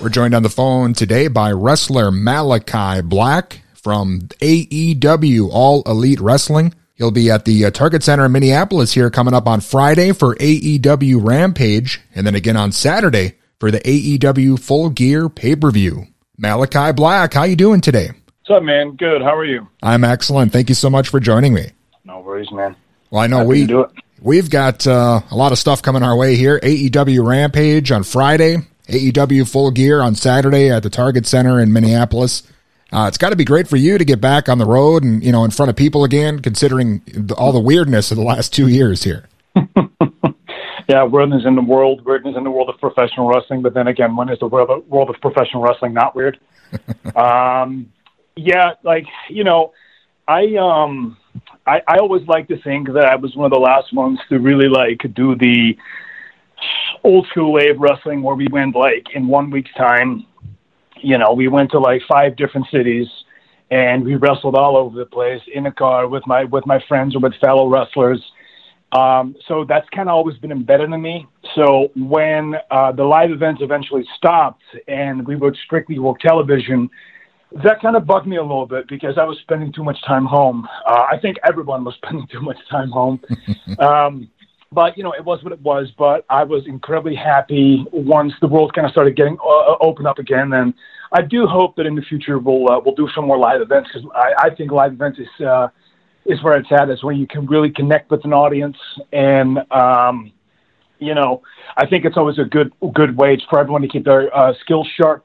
We're joined on the phone today by wrestler Malakai Black from AEW All Elite Wrestling. He'll be at the uh, Target Center in Minneapolis here coming up on Friday for AEW Rampage and then again on Saturday for the AEW Full Gear pay-per-view. Malakai Black, how you doing today? What's up, man? Good. How are you? I'm excellent. Thank you so much for joining me. No worries, man. Well, I know Happy we to do it. We've got uh, a lot of stuff coming our way here. AEW Rampage on Friday, AEW Full Gear on Saturday at the Target Center in Minneapolis. Uh, it's got to be great for you to get back on the road and you know in front of people again, considering the, all the weirdness of the last two years here. Yeah, weirdness in the world, weirdness in the world of professional wrestling. But then again, when is the world of, world of professional wrestling not weird? um, yeah, like you know, I um, I, I always like to think that I was one of the last ones to really like do the old school way of wrestling, where we went like in one week's time. You know, we went to like five different cities, and we wrestled all over the place in a car with my with my friends or with fellow wrestlers. Um, so that's kind of always been embedded in me. So when uh, the live events eventually stopped and we would strictly work television, that kind of bugged me a little bit because I was spending too much time home. Uh, I think everyone was spending too much time home. um, but you know, it was what it was. But I was incredibly happy once the world kind of started getting uh, open up again. And I do hope that in the future we'll uh, we'll do some more live events because I, I think live events is uh, is where it's at. Is where you can really connect with an audience, and um, you know, I think it's always a good good way for everyone to keep their uh, skills sharp,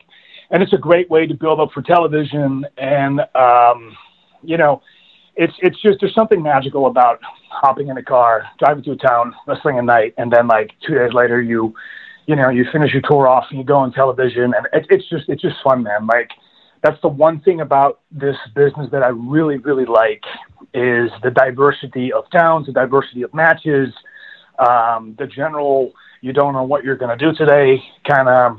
and it's a great way to build up for television. And um, you know, it's it's just there's something magical about hopping in a car, driving a town, wrestling a night, and then like two days later you you know you finish your tour off and you go on television, and it, it's just it's just fun, man. Like that's the one thing about this business that I really really like is the diversity of towns, the diversity of matches, um, the general you don't know what you're going to do today kind of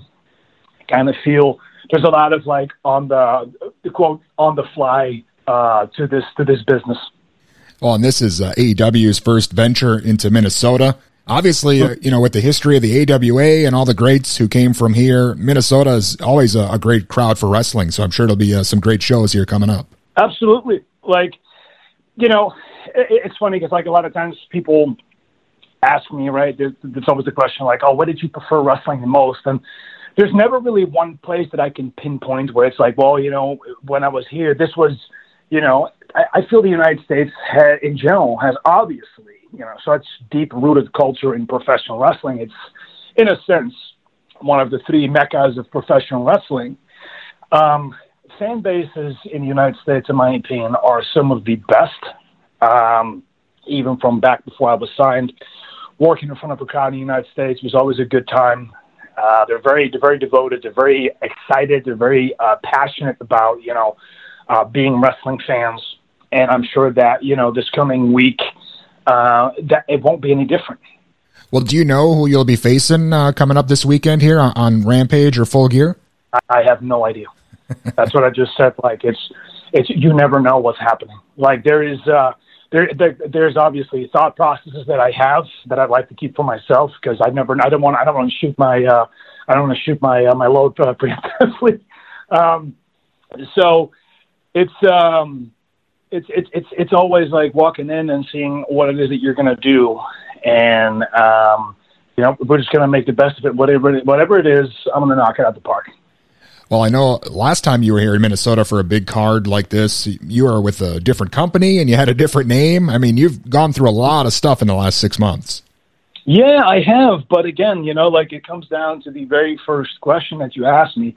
kind of feel. There's a lot of like on the, the quote on the fly uh, to this to this business. Well, and this is uh, AEW's first venture into Minnesota. Obviously, uh, you know, with the history of the AWA and all the greats who came from here, Minnesota is always a, a great crowd for wrestling. So I'm sure there'll be uh, some great shows here coming up. Absolutely. Like, you know, it, it's funny because like a lot of times people ask me, right? There's, there's always the question like, oh, what did you prefer wrestling the most? And there's never really one place that I can pinpoint where it's like, well, you know, when I was here, this was, you know, I, I feel the United States ha- in general has obviously, you know, such deep rooted culture in professional wrestling. It's, in a sense, one of the three meccas of professional wrestling. Um, fan bases in the United States, in my opinion, are some of the best. Um, even from back before I was signed, working in front of a crowd in the United States was always a good time. Uh, they're very, they're very devoted. They're very excited. They're very uh, passionate about, you know, uh, being wrestling fans. And I'm sure that you know this coming week, uh, that it won't be any different. Well, do you know who you'll be facing uh, coming up this weekend here on, on Rampage or Full Gear? I, I have no idea. That's what I just said. Like it's, it's you never know what's happening. Like there is. Uh, there, there, there's obviously thought processes that I have that I'd like to keep for myself because I never, I don't want, I don't want to shoot my, uh, I don't want to shoot my uh, my load uh, preemptively. Um, so it's um, it's it's it's it's always like walking in and seeing what it is that you're going to do, and um, you know we're just going to make the best of it. Whatever it, whatever it is, I'm going to knock it out the park. Well, I know last time you were here in Minnesota for a big card like this, you were with a different company and you had a different name. I mean, you've gone through a lot of stuff in the last six months. Yeah, I have. But again, you know, like it comes down to the very first question that you asked me.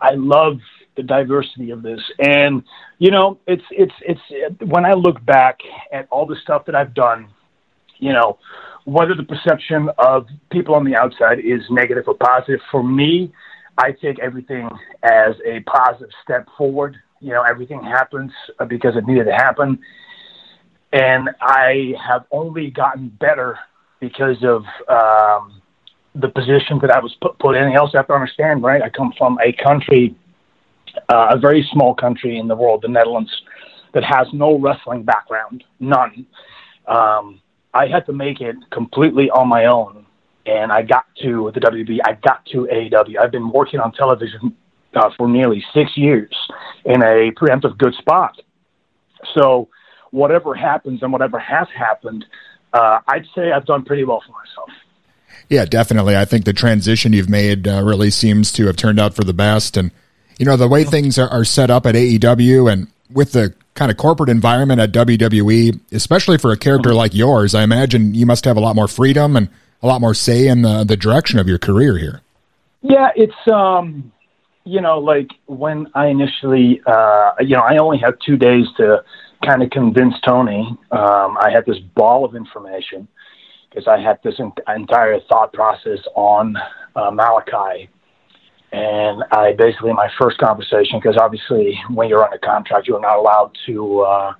I love the diversity of this. And, you know, it's, it's, it's, when I look back at all the stuff that I've done, you know, whether the perception of people on the outside is negative or positive, for me, I take everything as a positive step forward. You know, everything happens because it needed to happen. And I have only gotten better because of um, the position that I was put, put in. You also have to understand, right? I come from a country, uh, a very small country in the world, the Netherlands, that has no wrestling background, none. Um, I had to make it completely on my own and I got to the WB. I got to AEW. I've been working on television uh, for nearly six years in a preemptive good spot. So whatever happens and whatever has happened, uh, I'd say I've done pretty well for myself. Yeah, definitely. I think the transition you've made uh, really seems to have turned out for the best. And, you know, the way things are, are set up at AEW and with the kind of corporate environment at WWE, especially for a character mm-hmm. like yours, I imagine you must have a lot more freedom and a lot more say in the, the direction of your career here. Yeah, it's, um, you know, like when I initially, uh, you know, I only had two days to kind of convince Tony. Um, I had this ball of information because I had this entire thought process on uh, Malakai. And I basically, my first conversation, because obviously when you're under contract, you're not allowed to uh,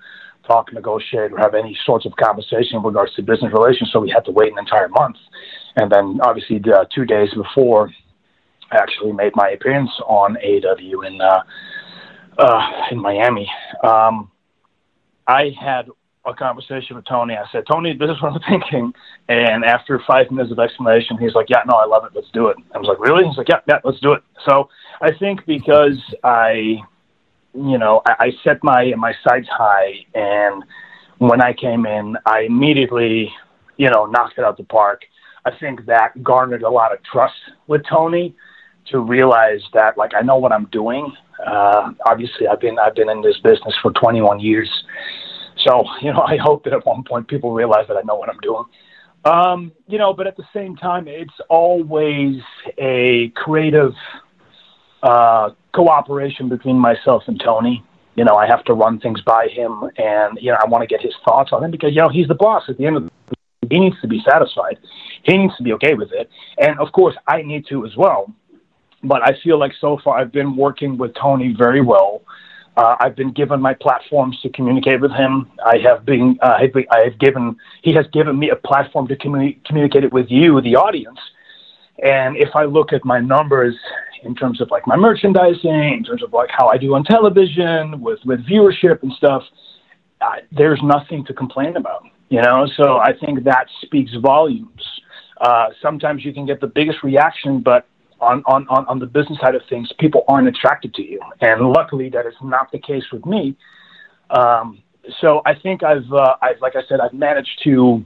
talk, negotiate, or have any sorts of conversation in regards to business relations. So we had to wait an entire month. And then obviously, the two days before, I actually made my appearance on AW in uh, uh, in Miami. Um, I had a conversation with Tony. I said, Tony, this is what I'm thinking. And after five minutes of explanation, he's like, Yeah, no, I love it. Let's do it. I was like, Really? He's like, Yeah, yeah, let's do it. So I think because I, you know, I, I set my my sights high, and when I came in, I immediately, you know, knocked it out the park. I think that garnered a lot of trust with Tony to realize that, like, I know what I'm doing. Uh, obviously, I've been I've been in this business for 21 years so, you know, I hope that at one point people realize that I know what I'm doing. Um, you know, but at the same time, it's always a creative uh, cooperation between myself and Tony. You know, I have to run things by him, and you know, I want to get his thoughts on him because you know he's the boss. At the end of the he needs to be satisfied. He needs to be okay with it, and of course, I need to as well. But I feel like so far I've been working with Tony very well. Uh, I've been given my platforms to communicate with him. I have been, uh, I have given, he has given me a platform to communi- communicate it with you, the audience. And if I look at my numbers in terms of like my merchandising, in terms of like how I do on television with, with viewership and stuff, uh, there's nothing to complain about, you know? So I think that speaks volumes. Uh, sometimes you can get the biggest reaction, but on, on, on, on the business side of things, people aren't attracted to you. And luckily, that is not the case with me. Um, so I think I've, uh, I've, like I said, I've managed to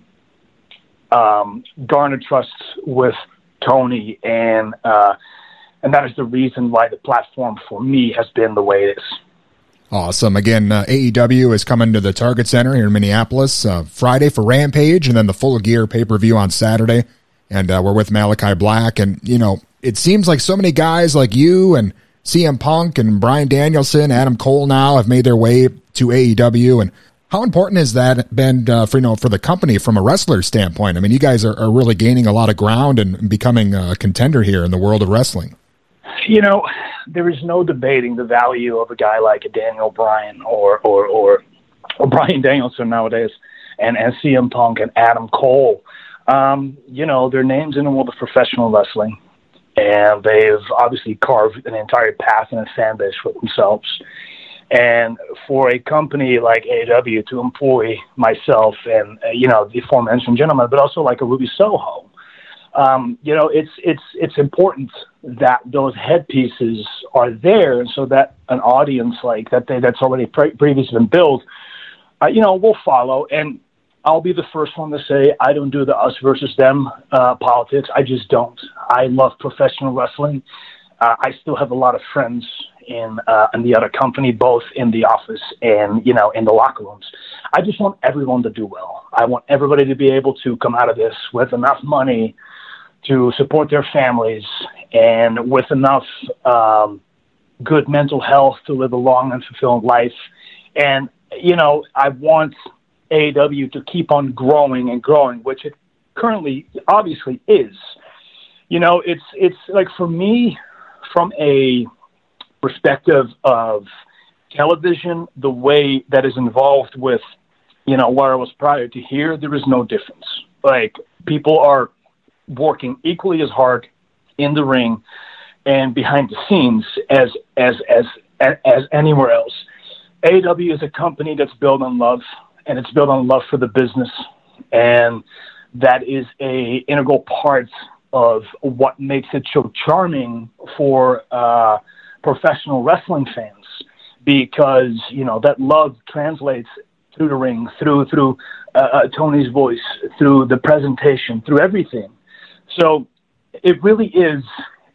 um, garner trust with Tony, and uh, and that is the reason why the platform for me has been the way it is. Awesome. Again, uh, AEW is coming to the Target Center here in Minneapolis uh, Friday for Rampage, and then the Full Gear pay per view on Saturday. And uh, we're with Malakai Black, and you know it seems like so many guys like you and CM Punk and Bryan Danielson, Adam Cole now have made their way to AEW. And how important has that been uh, for you know for the company from a wrestler standpoint? I mean, you guys are, are really gaining a lot of ground and becoming a contender here in the world of wrestling. You know, there is no debating the value of a guy like a Daniel Bryan or or or, or Bryan Danielson nowadays, and and CM Punk and Adam Cole. Um, you know, their names in the world of professional wrestling and they've obviously carved an entire path and a fan base for themselves. And for a company like AW to employ myself and uh, you know the aforementioned gentleman, but also like a Ruby Soho, um, you know it's it's it's important that those headpieces are there, so that an audience like that they, that's already pre- previously been built, uh, you know, will follow. And I'll be the first one to say I don't do the us versus them uh, politics. I just don't. I love professional wrestling. Uh, I still have a lot of friends in uh, in the other company, both in the office and you know in the locker rooms. I just want everyone to do well. I want everybody to be able to come out of this with enough money to support their families and with enough um, good mental health to live a long and fulfilling life. And you know, I want AEW to keep on growing and growing, which it currently obviously is. You know, it's it's like for me, from a perspective of television, the way that is involved with, you know, where I was prior to here, there is no difference. Like people are working equally as hard in the ring and behind the scenes as as as as anywhere else. AW is a company that's built on love and it's built on love for the business, and that is a integral part of what makes it so charming for uh, professional wrestling fans because you know that love translates through the ring, through through uh, uh, Tony's voice, through the presentation, through everything. So it really is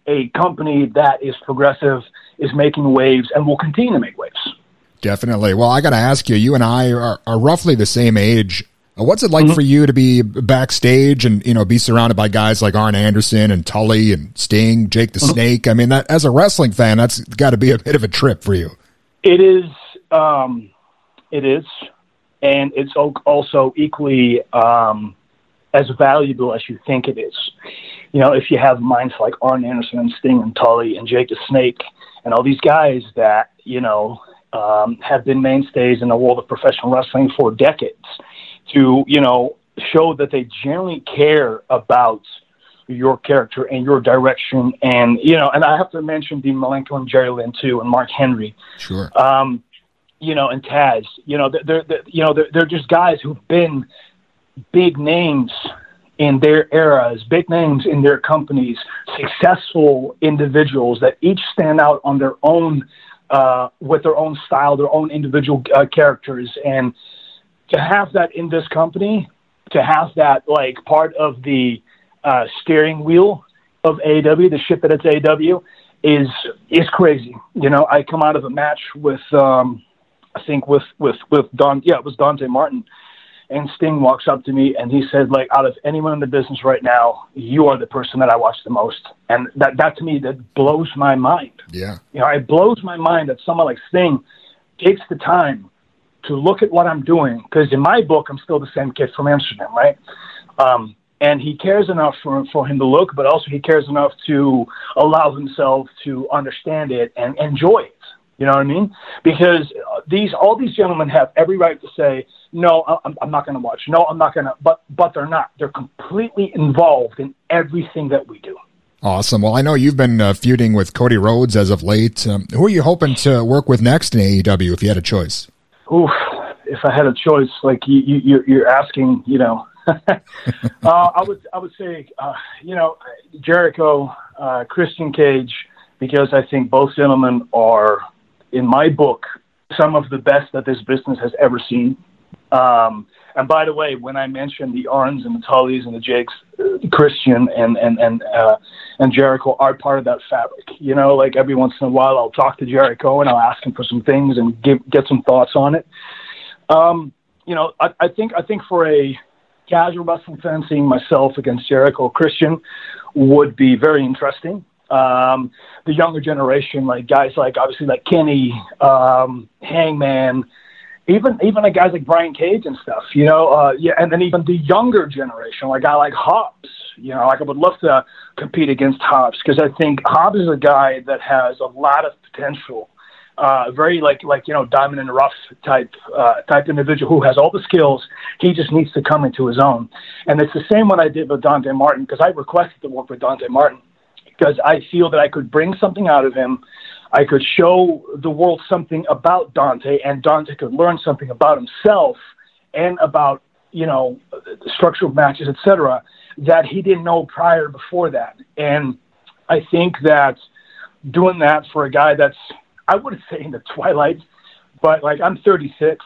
a company that is progressive, is making waves, and will continue to make waves. Definitely. Well, I got to ask you. You and I are, are roughly the same age. What's it like mm-hmm. for you to be backstage and you know be surrounded by guys like Arn Anderson and Tully and Sting, Jake the mm-hmm. Snake? I mean, that as a wrestling fan, that's got to be a bit of a trip for you. It is. Um, it is, and it's also equally um, as valuable as you think it is. You know, if you have minds like Arn Anderson and Sting and Tully and Jake the Snake and all these guys that you know um, have been mainstays in the world of professional wrestling for decades, to you know show that they genuinely care about your character and your direction. And, you know, and I have to mention Dean Malenko and Jerry Lynn too, and Mark Henry. Sure. Um, you know, and Taz, you know, they're, they're you know, they're, they're just guys who've been big names in their eras, big names in their companies, successful individuals that each stand out on their own, uh, with their own style, their own individual uh, characters. And to have that in this company, to have that like part of the uh, steering wheel of AEW, the ship that it's AEW, is is crazy. You know, I come out of a match with um, I think with with with Don, yeah, it was Dante Martin, and Sting walks up to me and he said, like, out of anyone in the business right now, you are the person that I watch the most, and that that to me that blows my mind. Yeah, you know, it blows my mind that someone like Sting takes the time to look at what I'm doing because in my book I'm still the same kid from Amsterdam, right? Um, and he cares enough for, for him to look, but also he cares enough to allow himself to understand it and enjoy it. You know what I mean? Because these all these gentlemen have every right to say, "No, I'm, I'm not going to watch. No, I'm not going to." But but they're not. They're completely involved in everything that we do. Awesome. Well, I know you've been uh, feuding with Cody Rhodes as of late. Um, who are you hoping to work with next in AEW if you had a choice? Oof, if I had a choice, like you, you, you're asking, you know, uh, I would I would say uh, you know Jericho, uh, Christian Cage, because I think both gentlemen are in my book some of the best that this business has ever seen. Um, and by the way, when I mentioned the Arns and the Tullys and the Jakes, uh, Christian and and and uh, and Jericho are part of that fabric. You know, like every once in a while, I'll talk to Jericho and I'll ask him for some things and give, get some thoughts on it. Um, you know, I, I think I think for a casual wrestling fan seeing myself against Jericho Christian would be very interesting. Um, the younger generation, like guys like obviously like Kenny, um, Hangman, even even like guys like Brian Cage and stuff, you know, uh, yeah, and then even the younger generation, like guy like Hobbs, you know, like I would love to compete against Hobbs because I think Hobbs is a guy that has a lot of potential uh, very like like you know diamond in the rough type uh, type individual who has all the skills. He just needs to come into his own, and it's the same what I did with Dante Martin because I requested to work with Dante Martin because I feel that I could bring something out of him. I could show the world something about Dante, and Dante could learn something about himself and about you know structural matches, etc. That he didn't know prior before that, and I think that doing that for a guy that's I wouldn't say in the twilight, but like I'm 36.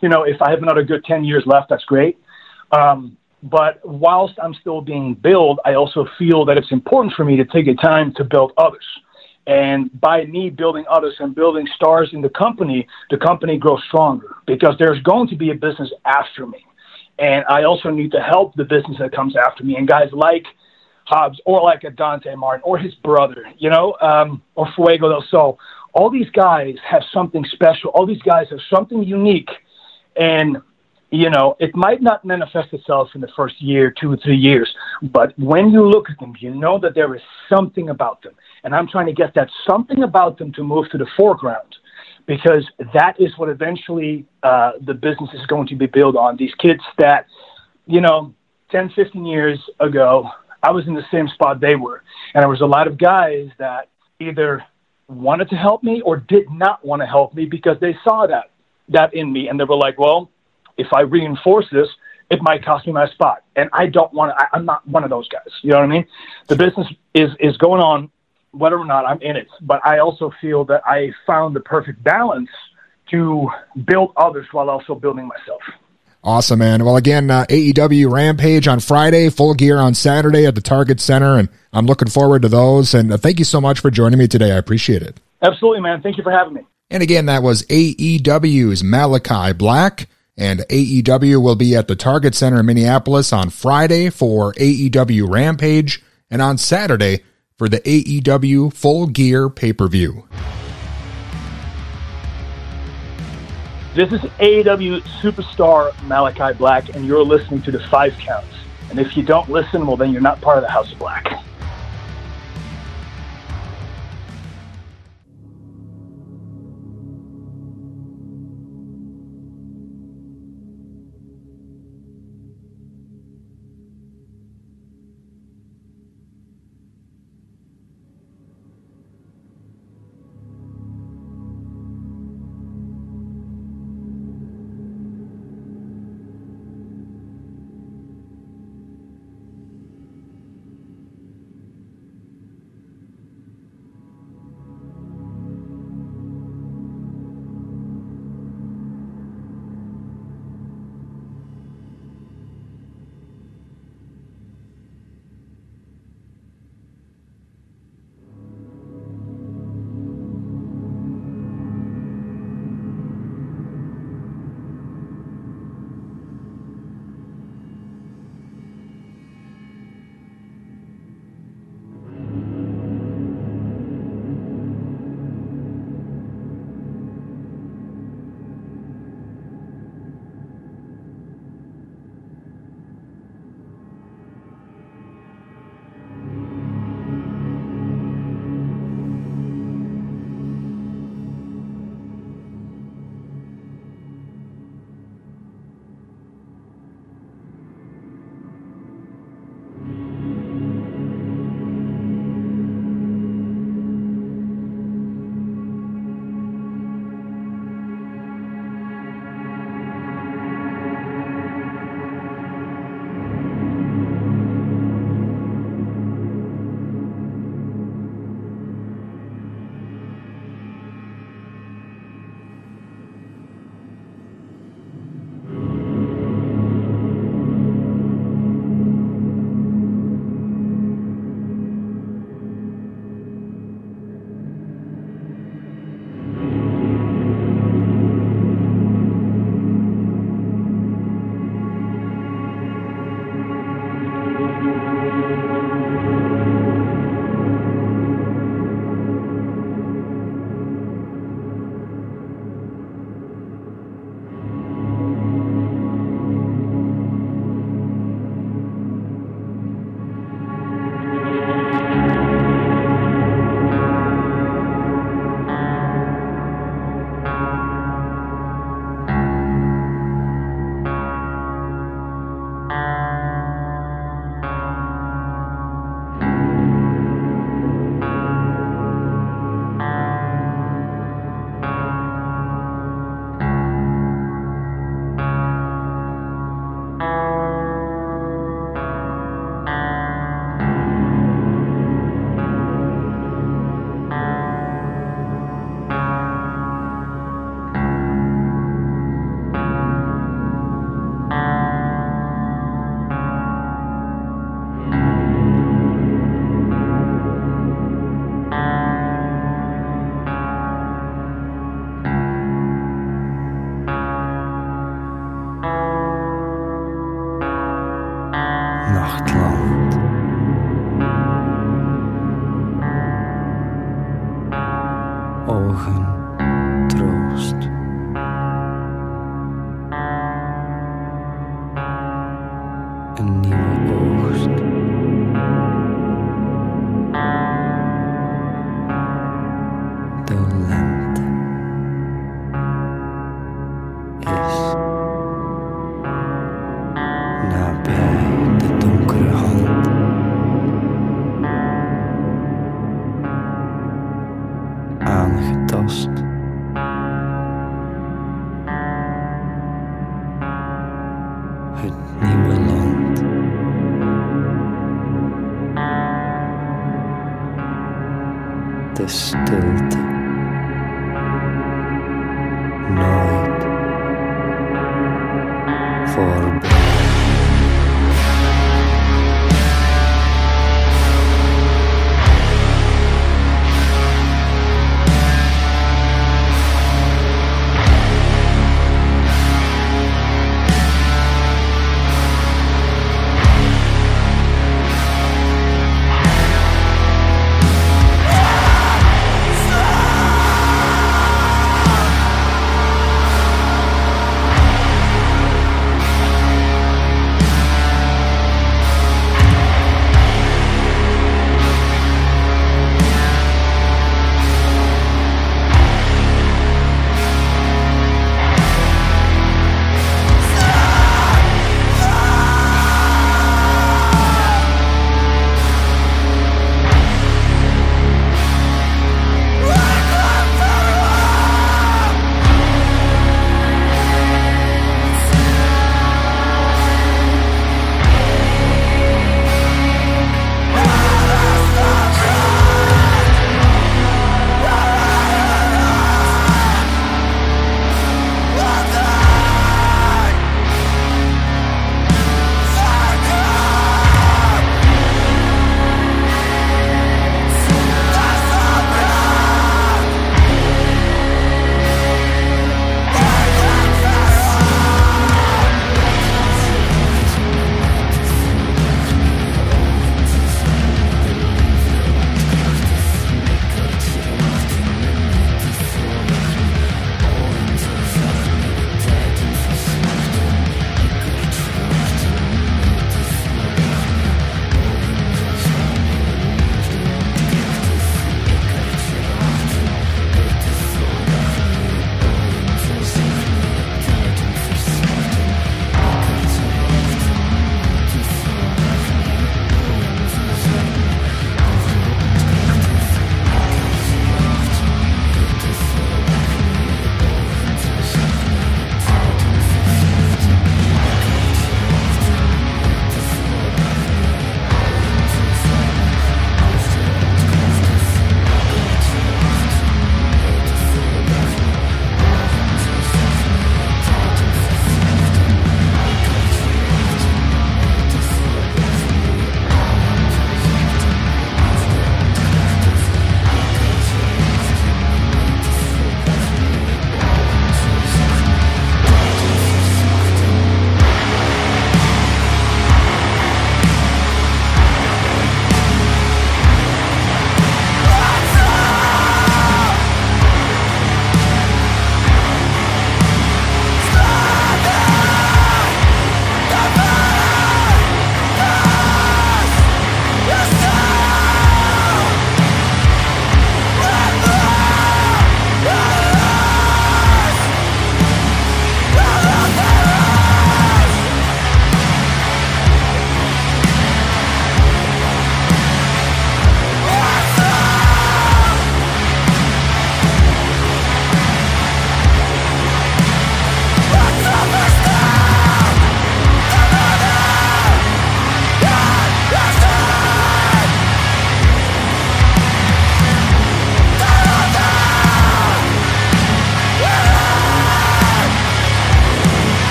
You know, if I have another good 10 years left, that's great. Um, but whilst I'm still being built, I also feel that it's important for me to take a time to build others. And by me building others and building stars in the company, the company grows stronger because there's going to be a business after me. And I also need to help the business that comes after me. And guys like Hobbs or like a Dante Martin or his brother, you know, um, or Fuego del Sol all these guys have something special. All these guys have something unique. And, you know, it might not manifest itself in the first year, two or three years, but when you look at them, you know that there is something about them. And I'm trying to get that something about them to move to the foreground because that is what eventually uh, the business is going to be built on. These kids that, you know, 10, 15 years ago, I was in the same spot they were. And there was a lot of guys that either wanted to help me or did not want to help me because they saw that that in me and they were like, well, if I reinforce this, it might cost me my spot. And I don't want to, I'm not one of those guys. You know what I mean? The business is, is going on whether or not I'm in it. But I also feel that I found the perfect balance to build others while also building myself. Awesome, man. Well, again, uh, AEW Rampage on Friday, full gear on Saturday at the Target Center, and I'm looking forward to those. And uh, thank you so much for joining me today. I appreciate it. Absolutely, man. Thank you for having me. And again, that was AEW's Malakai Black. And AEW will be at the Target Center in Minneapolis on Friday for AEW Rampage and on Saturday for the AEW Full Gear pay per view. This is AEW superstar Malakai Black, and you're listening to the Five Counts. And if you don't listen, well, then you're not part of the House of Black.